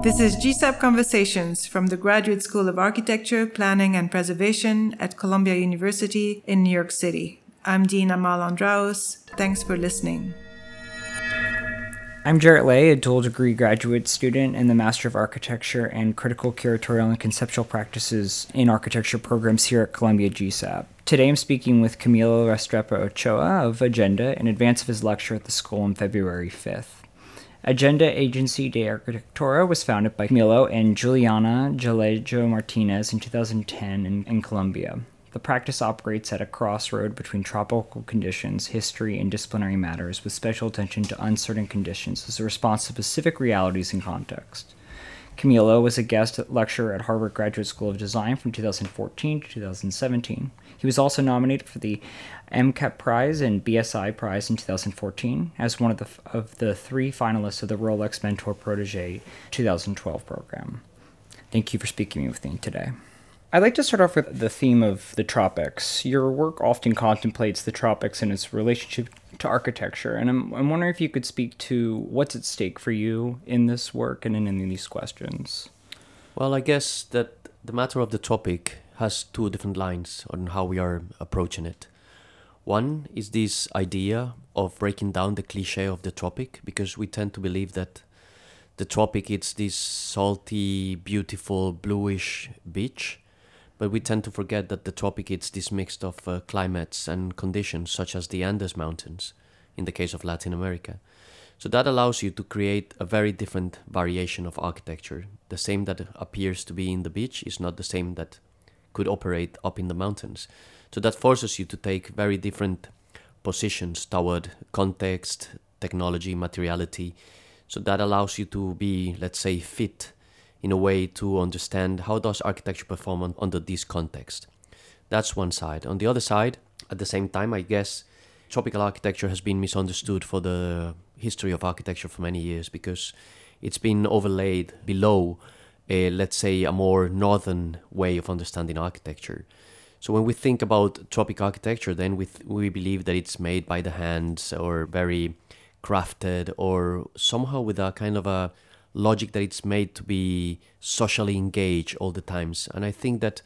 This is GSAPP Conversations from the Graduate School of Architecture, Planning and Preservation at Columbia University in New York City. I'm Dean Amale Andraos. Thanks for listening. I'm Jarrett Lay, a dual degree graduate student in the Master of Architecture and Critical Curatorial and Conceptual Practices in Architecture programs here at Columbia GSAPP. Today I'm speaking with Camilo Restrepo Ochoa of Agenda in advance of his lecture at the school on February 5th. Agenda Agencia de Arquitectura was founded by Camilo and Juliana Jalejo Martinez in 2010 in, in Colombia. The practice operates at a crossroad between tropical conditions, history, and disciplinary matters, with special attention to uncertain conditions as a response to specific realities and context. Camilo was a guest lecturer at Harvard Graduate School of Design from 2014 to 2017. He was also nominated for the MCHAP Prize and BSI Prize in 2014 as one of the, of the three finalists of the Rolex Mentor Protege 2012 program. Thank you for speaking with me today. I'd like to start off with the theme of the tropics. Your work often contemplates the tropics and its relationship to architecture, and I'm, I'm wondering if you could speak to what's at stake for you in this work and in, in these questions. Well, I guess that the matter of the topic has two different lines on how we are approaching it. One is this idea of breaking down the cliche of the tropic because we tend to believe that the tropic it's this salty, beautiful, bluish beach, but we tend to forget that the tropic is this mix of uh, climates and conditions such as the Andes Mountains in the case of Latin America. So that allows you to create a very different variation of architecture. The same that appears to be in the beach is not the same that could operate up in the mountains. So that forces you to take very different positions toward context, technology, materiality. So that allows you to be, let's say, fit in a way to understand how does architecture perform under this context. That's one side. On the other side, at the same time, I guess tropical architecture has been misunderstood for the history of architecture for many years because it's been overlaid below a, let's say, a more northern way of understanding architecture. So when we think about tropic architecture, then we, th- we believe that it's made by the hands or very crafted or somehow with a kind of a logic that it's made to be socially engaged all the times. And I think that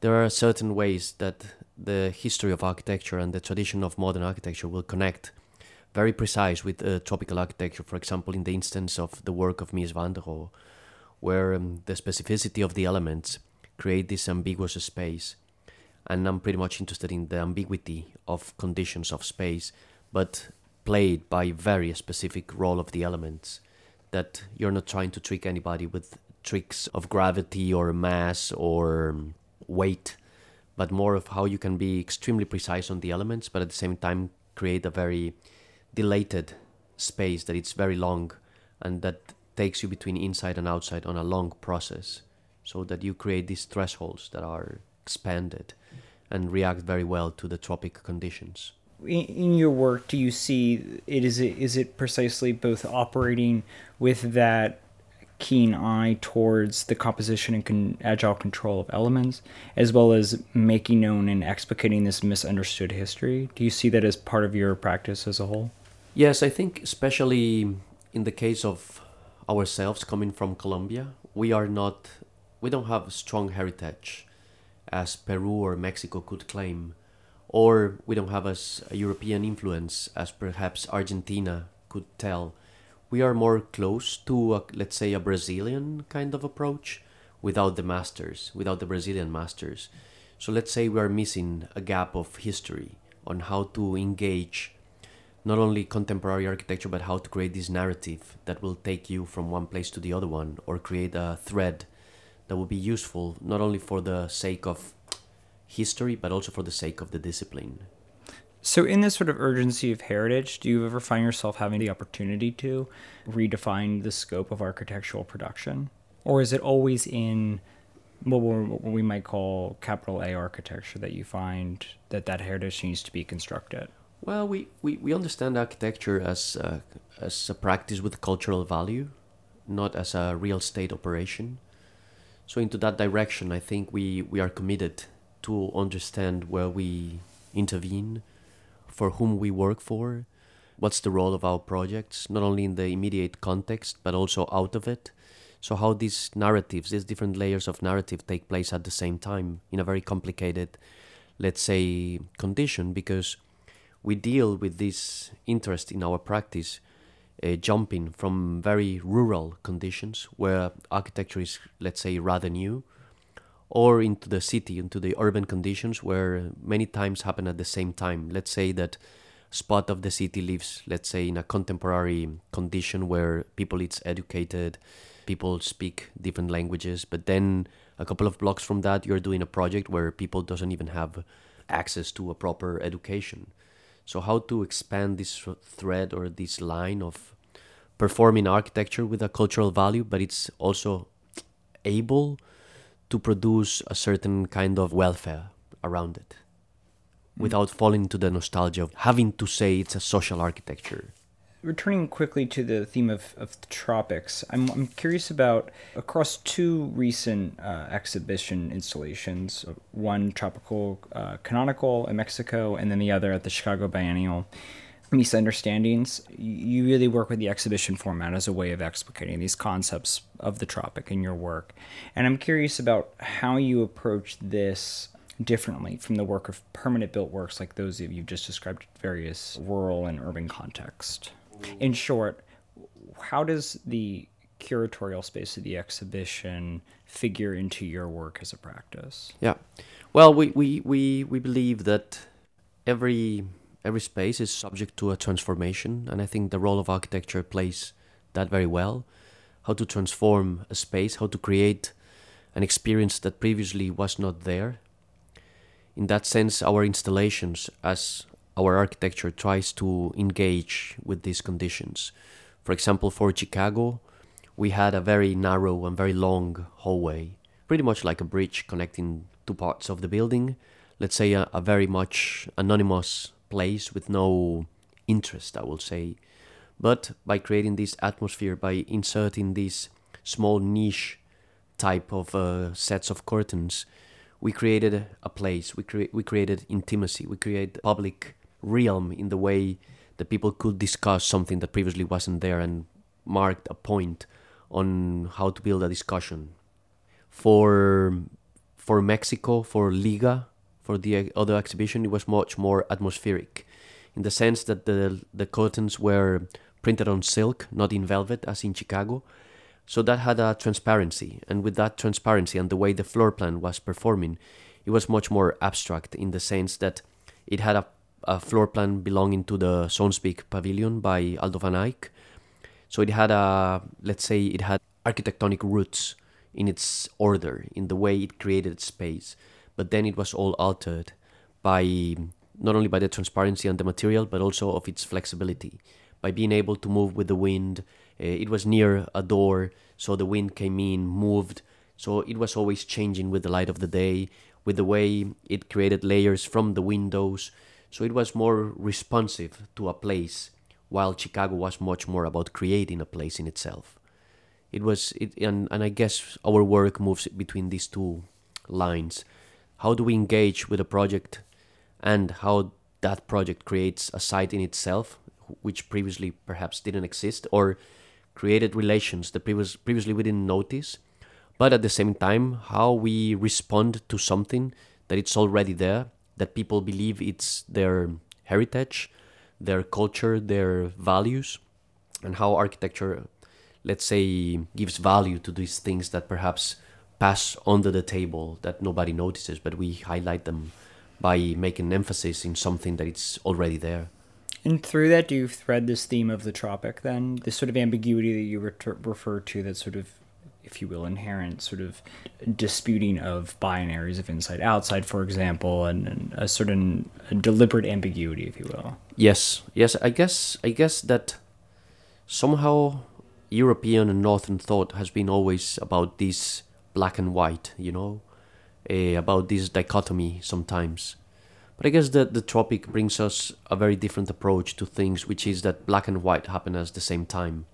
there are certain ways that the history of architecture and the tradition of modern architecture will connect very precise with uh, tropical architecture, for example, in the instance of the work of Mies van der Rohe where um, the specificity of the elements create this ambiguous space. And I'm pretty much interested in the ambiguity of conditions of space, but played by very specific role of the elements. That you're not trying to trick anybody with tricks of gravity or mass or weight, but more of how you can be extremely precise on the elements, but at the same time create a very dilated space that it's very long and that takes you between inside and outside on a long process so that you create these thresholds that are expanded and react very well to the tropic conditions in your work do you see it is it is it precisely both operating with that keen eye towards the composition and con- agile control of elements as well as making known and explicating this misunderstood history? Do you see that as part of your practice as a whole? Yes i think especially in the case of ourselves coming from Colombia, we are not we don't have a strong heritage as Peru or Mexico could claim, or we don't have as a European influence as perhaps Argentina could tell. We are more close to, a, let's say, a Brazilian kind of approach without the masters, without the Brazilian masters. So let's say we are missing a gap of history on how to engage not only contemporary architecture, but how to create this narrative that will take you from one place to the other one, or create a thread that will be useful not only for the sake of history, but also for the sake of the discipline. So, in this sort of urgency of heritage, do you ever find yourself having the opportunity to redefine the scope of architectural production? Or is it always in what we might call capital A architecture that you find that that heritage needs to be constructed? Well, we, we, we understand architecture as a, as a practice with cultural value, not as a real estate operation. So into that direction, I think we, we are committed to understand where we intervene, for whom we work for, what's the role of our projects, not only in the immediate context, but also out of it. So how these narratives, these different layers of narrative take place at the same time in a very complicated, let's say, condition because we deal with this interest in our practice uh, jumping from very rural conditions where architecture is, let's say, rather new, or into the city, into the urban conditions where many times happen at the same time. Let's say that spot of the city lives, let's say, in a contemporary condition where people it's educated, people speak different languages, but then a couple of blocks from that, you're doing a project where people doesn't even have access to a proper education. So how to expand this thread or this line of performing architecture with a cultural value, but it's also able to produce a certain kind of welfare around it mm. without falling into the nostalgia of having to say it's a social architecture. Returning quickly to the theme of, of the tropics, I'm, I'm curious about across two recent uh, exhibition installations one tropical uh, canonical in Mexico, and then the other at the Chicago Biennial misunderstandings. You really work with the exhibition format as a way of explicating these concepts of the tropic in your work. And I'm curious about how you approach this differently from the work of permanent built works like those that you've just described various rural and urban context. In short, how does the curatorial space of the exhibition figure into your work as a practice? Yeah. Well, we, we, we, we believe that every every space is subject to a transformation, and I think the role of architecture plays that very well. How to transform a space, how to create an experience that previously was not there. In that sense, our installations, as our architecture tries to engage with these conditions. For example, for Chicago, we had a very narrow and very long hallway, pretty much like a bridge connecting two parts of the building. Let's say a, a very much anonymous place with no interest, I will say. But by creating this atmosphere, by inserting these small niche type of uh, sets of curtains, we created a place. We cre- we created intimacy. We created public realm in the way that people could discuss something that previously wasn't there and marked a point on how to build a discussion. For for Mexico, for Liga, for the other exhibition, it was much more atmospheric, in the sense that the the curtains were printed on silk, not in velvet as in Chicago. So that had a transparency, and with that transparency and the way the floor plan was performing, it was much more abstract in the sense that it had a, a floor plan belonging to the Sonsbeek Pavilion by Aldo van Eyck. So it had a, let's say, it had architectonic roots in its order, in the way it created space but then it was all altered by not only by the transparency and the material, but also of its flexibility. By being able to move with the wind, uh, it was near a door, so the wind came in, moved, so it was always changing with the light of the day, with the way it created layers from the windows. So it was more responsive to a place, while Chicago was much more about creating a place in itself. It was it, and and I guess our work moves between these two lines how do we engage with a project and how that project creates a site in itself which previously perhaps didn't exist or created relations that previous, previously we didn't notice but at the same time how we respond to something that it's already there that people believe it's their heritage their culture their values and how architecture let's say gives value to these things that perhaps pass under the table that nobody notices, but we highlight them by making emphasis in something that it's already there. And through that, do you thread this theme of the tropic then? This sort of ambiguity that you refer, refer to, that sort of, if you will, inherent sort of disputing of binaries of inside outside, for example, and, and a certain a deliberate ambiguity, if you will. Yes, yes. I guess I guess that somehow European and Northern thought has been always about this black and white, you know, uh, about this dichotomy sometimes. But I guess that the tropic brings us a very different approach to things, which is that black and white happen at the same time.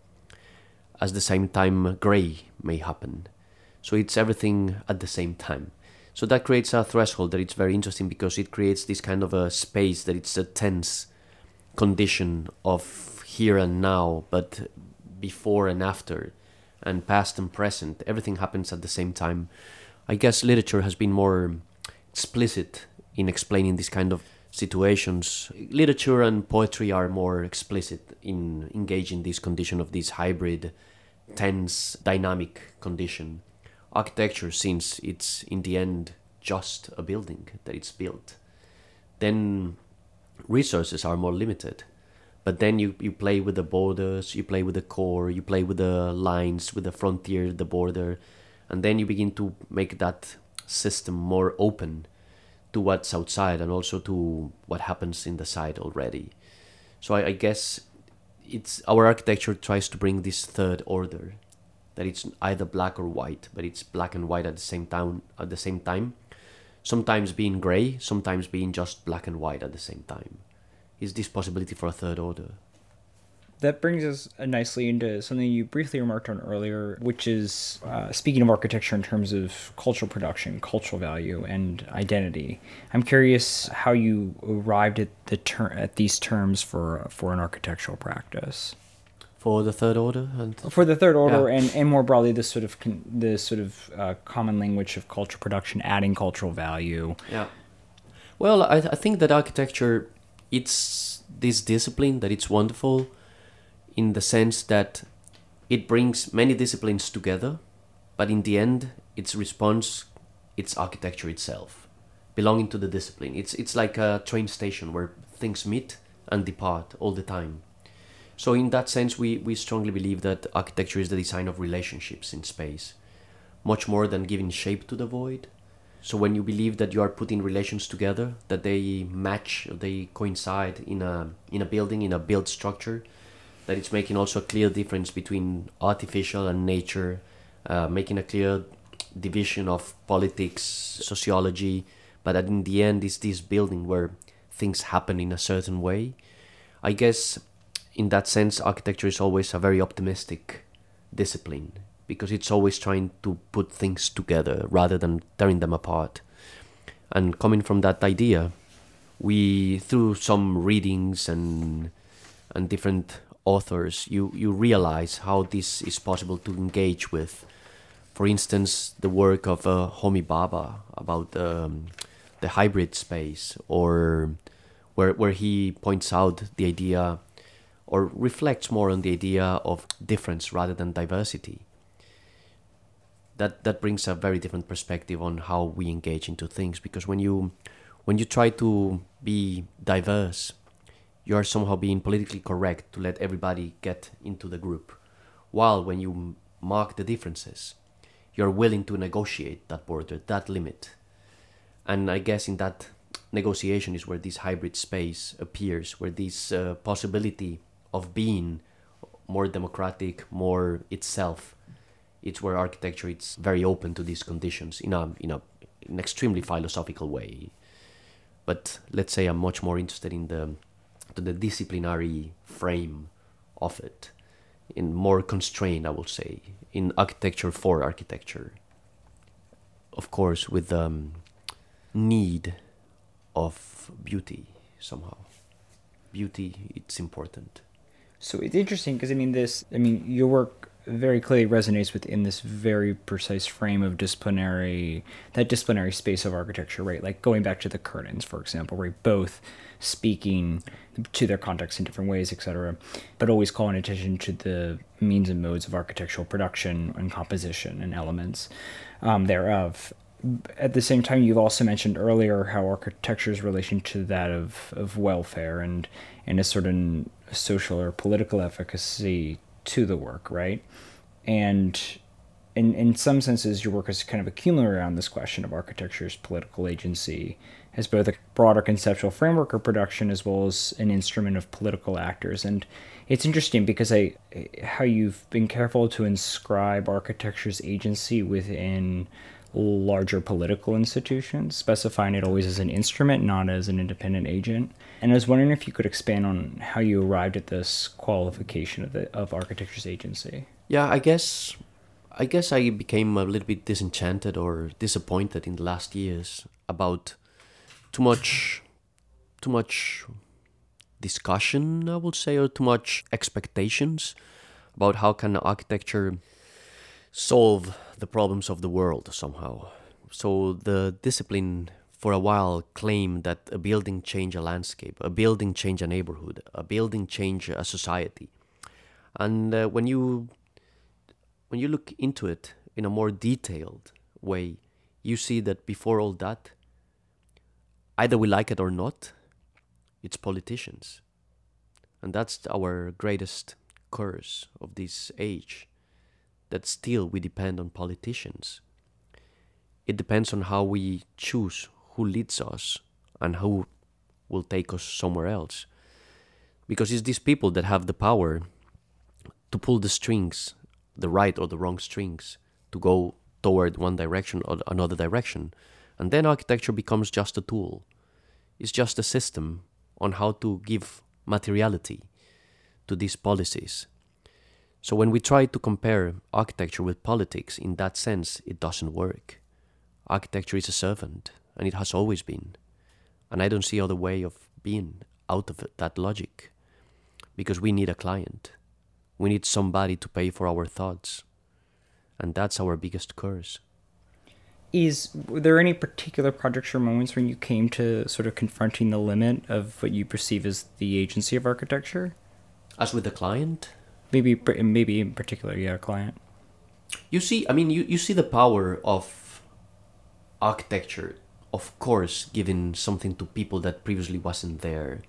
As the same time, gray may happen. So it's everything at the same time. So that creates a threshold that it's very interesting because it creates this kind of a space that it's a tense condition of here and now, but before and after and past and present. Everything happens at the same time. I guess literature has been more explicit in explaining these kind of situations. Literature and poetry are more explicit in engaging this condition of this hybrid, tense, dynamic condition. Architecture, since it's in the end just a building that it's built, then resources are more limited. But then you, you play with the borders, you play with the core, you play with the lines, with the frontier, the border, and then you begin to make that system more open to what's outside and also to what happens in the side already. So I, I guess it's our architecture tries to bring this third order that it's either black or white, but it's black and white at the same time at the same time. Sometimes being gray, sometimes being just black and white at the same time. Is this possibility for a third order? That brings us nicely into something you briefly remarked on earlier, which is uh, speaking of architecture in terms of cultural production, cultural value, and identity. I'm curious how you arrived at the ter- at these terms for for an architectural practice. For the third order and For the third order, yeah. and, and more broadly, this sort of con- this sort of uh, common language of cultural production, adding cultural value. Yeah. Well, I, I think that architecture, it's this discipline that it's wonderful in the sense that it brings many disciplines together, but in the end, its response, it's architecture itself, belonging to the discipline. It's it's like a train station where things meet and depart all the time. So in that sense, we, we strongly believe that architecture is the design of relationships in space, much more than giving shape to the void. So when you believe that you are putting relations together, that they match, they coincide in a in a building, in a built structure, that it's making also a clear difference between artificial and nature, uh, making a clear division of politics, sociology, but that in the end is this building where things happen in a certain way. I guess in that sense, architecture is always a very optimistic discipline because it's always trying to put things together rather than tearing them apart. And coming from that idea, we through some readings and and different authors, you, you realize how this is possible to engage with. For instance, the work of uh, Homi Bhabha about um, the hybrid space, or where, where he points out the idea or reflects more on the idea of difference rather than diversity. That, that brings a very different perspective on how we engage into things because when you when you try to be diverse you are somehow being politically correct to let everybody get into the group. While when you mark the differences, you're willing to negotiate that border, that limit. And I guess in that negotiation is where this hybrid space appears, where this uh, possibility of being more democratic, more itself, it's where architecture is very open to these conditions in a in a an extremely philosophical way. But let's say I'm much more interested in the to the disciplinary frame of it in more constrained i would say in architecture for architecture. Of course with the um, need of beauty somehow. Beauty it's important. So it's interesting because i mean this i mean your work very clearly resonates within this very precise frame of disciplinary that disciplinary space of architecture right? Like going back to the curtains for example right? Both speaking to their context in different ways etc but always calling attention to the means and modes of architectural production and composition and elements um, thereof. At the same time, you've also mentioned earlier how architecture's relation to that of, of welfare and, and a certain social or political efficacy to the work, right? And in in some senses, your work is kind of accumulated around this question of architecture's political agency as both a broader conceptual framework of production as well as an instrument of political actors. And it's interesting because I how you've been careful to inscribe architecture's agency within larger political institutions, specifying it always as an instrument, not as an independent agent. And I was wondering if you could expand on how you arrived at this qualification of the of architecture's agency. Yeah, I guess I guess I became a little bit disenchanted or disappointed in the last years about too much too much discussion, I would say, or too much expectations about how can architecture solve the problems of the world somehow. So the discipline for a while claimed that a building change a landscape, a building change a neighborhood, a building change a society. And uh, when you when you look into it in a more detailed way, you see that before all that, either we like it or not, it's politicians. And that's our greatest curse of this age that still we depend on politicians. It depends on how we choose who leads us and who will take us somewhere else. Because it's these people that have the power to pull the strings, the right or the wrong strings, to go toward one direction or another direction. And then architecture becomes just a tool. It's just a system on how to give materiality to these policies. So when we try to compare architecture with politics in that sense, it doesn't work. Architecture is a servant, and it has always been. And I don't see other way of being out of that logic. Because we need a client. We need somebody to pay for our thoughts. And that's our biggest curse. Is were there any particular projects or moments when you came to sort of confronting the limit of what you perceive as the agency of architecture? As with the client, maybe maybe in particular yeah client. You see i mean you, you see the power of architecture of course giving something to people that previously wasn't there.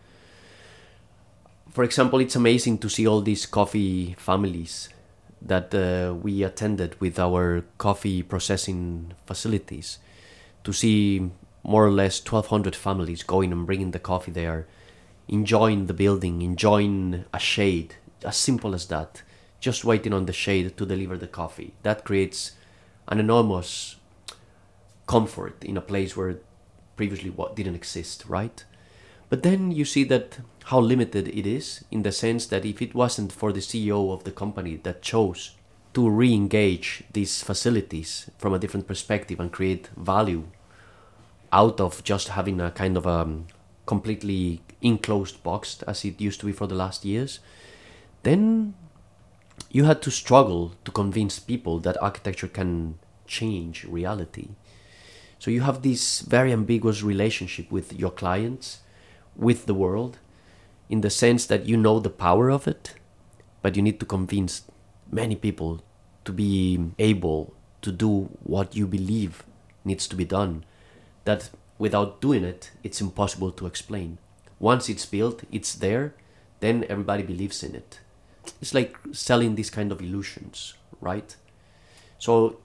For example it's amazing to see all these coffee families that uh, we attended with our coffee processing facilities to see more or less 1200 families going and bringing the coffee there enjoying the building enjoying a shade as simple as that. Just waiting on the shade to deliver the coffee. That creates an enormous comfort in a place where previously what didn't exist, right? But then you see that how limited it is in the sense that if it wasn't for the CEO of the company that chose to re-engage these facilities from a different perspective and create value out of just having a kind of a completely enclosed box as it used to be for the last years then you had to struggle to convince people that architecture can change reality. So you have this very ambiguous relationship with your clients, with the world, in the sense that you know the power of it, but you need to convince many people to be able to do what you believe needs to be done. That without doing it, it's impossible to explain. Once it's built, it's there, then everybody believes in it it's like selling these kind of illusions, right? So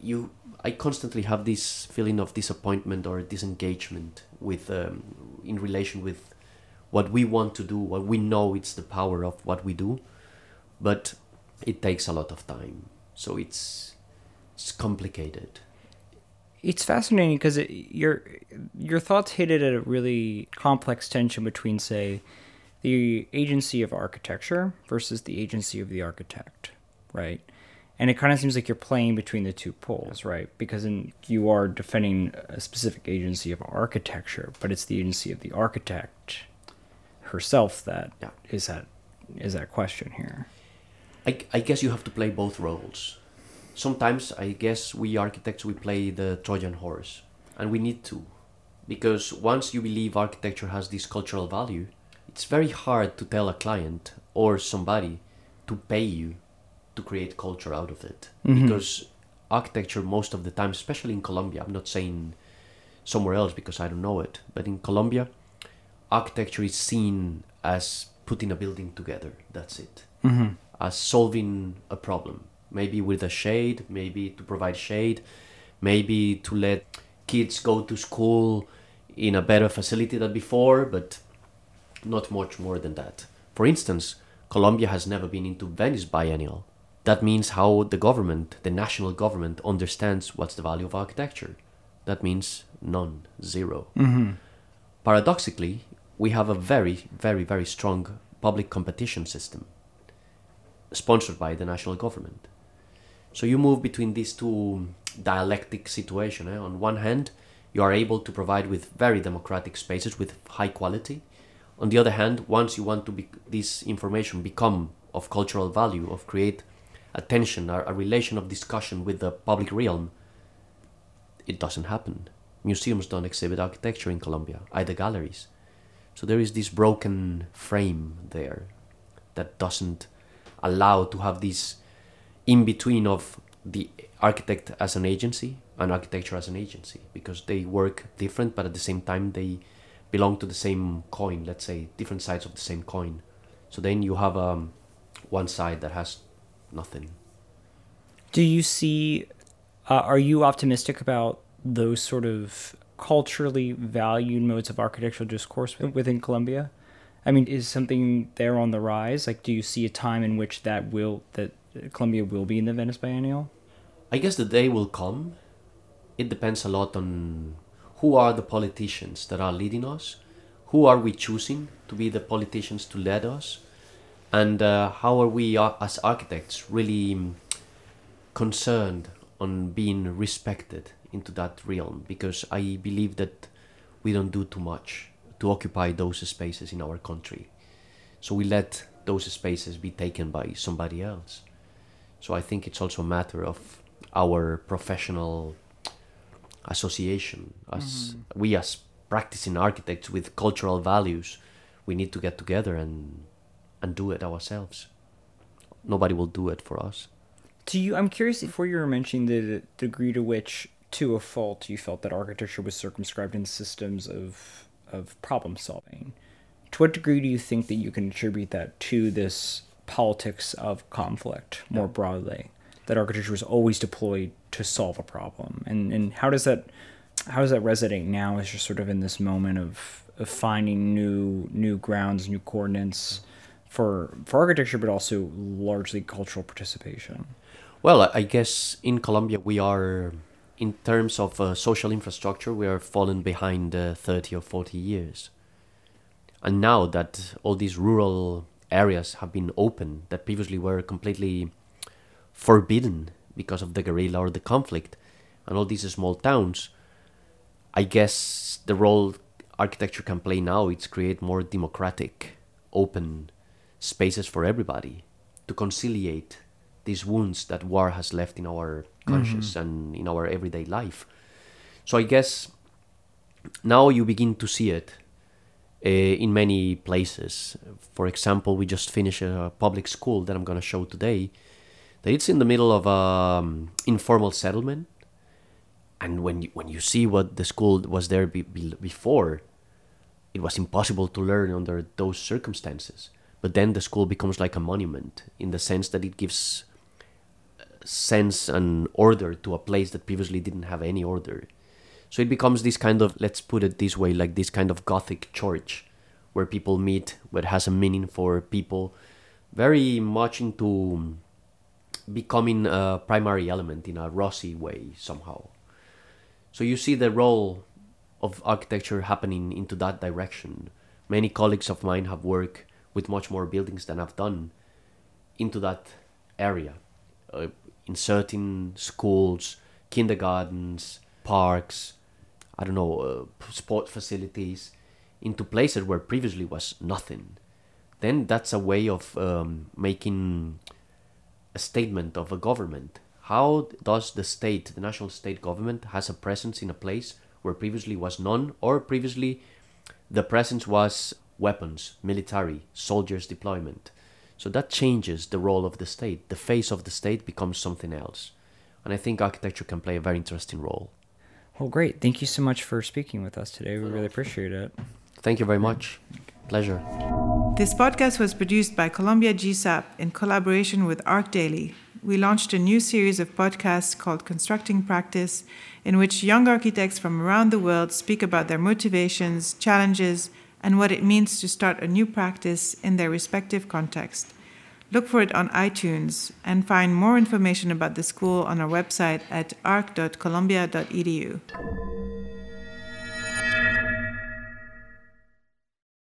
you, I constantly have this feeling of disappointment or disengagement with, um, in relation with what we want to do, what we know it's the power of what we do, but it takes a lot of time. So it's it's complicated. It's fascinating because it, your your thoughts hit it at a really complex tension between, say, the agency of architecture versus the agency of the architect, right? And it kind of seems like you're playing between the two poles, right? Because in, you are defending a specific agency of architecture, but it's the agency of the architect herself that yeah. is that is that question here. I, I guess you have to play both roles. Sometimes I guess we architects we play the Trojan horse, and we need to, because once you believe architecture has this cultural value, it's very hard to tell a client or somebody to pay you to create culture out of it mm-hmm. because architecture most of the time especially in colombia i'm not saying somewhere else because i don't know it but in colombia architecture is seen as putting a building together that's it mm-hmm. as solving a problem maybe with a shade maybe to provide shade maybe to let kids go to school in a better facility than before but not much more than that. For instance, Colombia has never been into Venice Biennial. That means how the government, the national government, understands what's the value of architecture. That means none, 0 mm-hmm. Paradoxically, we have a very, very, very strong public competition system sponsored by the national government. So you move between these two dialectic situation. Eh? On one hand, you are able to provide with very democratic spaces with high quality, on the other hand, once you want to be this information become of cultural value, of create a tension, a, a relation of discussion with the public realm, it doesn't happen. Museums don't exhibit architecture in Colombia, either galleries. So there is this broken frame there that doesn't allow to have this in between of the architect as an agency and architecture as an agency because they work different but at the same time they belong to the same coin let's say different sides of the same coin so then you have um, one side that has nothing do you see uh, are you optimistic about those sort of culturally valued modes of architectural discourse within Colombia? I mean, is something there on the rise? Like, do you see a time in which that will that Colombia will be in the Venice Biennial? I guess the day will come. It depends a lot on who are the politicians that are leading us, who are we choosing to be the politicians to lead us, and uh, how are we uh, as architects really concerned on being respected into that realm because I believe that we don't do too much to occupy those spaces in our country. So we let those spaces be taken by somebody else. So I think it's also a matter of our professional association as mm-hmm. we as practicing architects with cultural values we need to get together and and do it ourselves nobody will do it for us do you i'm curious before you were mentioning the degree to which to a fault, you felt that architecture was circumscribed in systems of of problem solving. To what degree do you think that you can attribute that to this politics of conflict more yeah. broadly? That architecture was always deployed to solve a problem, and and how does that how does that resonate now as you're sort of in this moment of, of finding new new grounds, new coordinates for for architecture, but also largely cultural participation? Well, I guess in Colombia we are in terms of uh, social infrastructure, we are falling behind uh, 30 or 40 years. And now that all these rural areas have been opened that previously were completely forbidden because of the guerrilla or the conflict, and all these small towns, I guess the role architecture can play now is create more democratic, open spaces for everybody to conciliate these wounds that war has left in our conscious mm-hmm. and in our everyday life. So I guess now you begin to see it uh, in many places. For example, we just finished a public school that I'm going to show today. That it's in the middle of an um, informal settlement, and when you, when you see what the school was there be, be, before, it was impossible to learn under those circumstances. But then the school becomes like a monument in the sense that it gives sense and order to a place that previously didn't have any order. So it becomes this kind of, let's put it this way, like this kind of Gothic church where people meet, it has a meaning for people, very much into becoming a primary element in a Rossi way somehow. So you see the role of architecture happening into that direction. Many colleagues of mine have worked with much more buildings than I've done into that area. Uh, in certain schools, kindergartens, parks, I don't know, uh, sport facilities, into places where previously was nothing. Then that's a way of um, making a statement of a government. How does the state, the national state government, has a presence in a place where previously was none, or previously the presence was weapons, military, soldiers deployment. So that changes the role of the state. The face of the state becomes something else. And I think architecture can play a very interesting role. Well, great. Thank you so much for speaking with us today. We really appreciate it. Thank you very much. Pleasure. This podcast was produced by Columbia GSAPP in collaboration with ArchDaily. We launched a new series of podcasts called Constructing Practice, in which young architects from around the world speak about their motivations, challenges, and what it means to start a new practice in their respective context. Look for it on iTunes and find more information about the school on our website at arch.columbia.edu.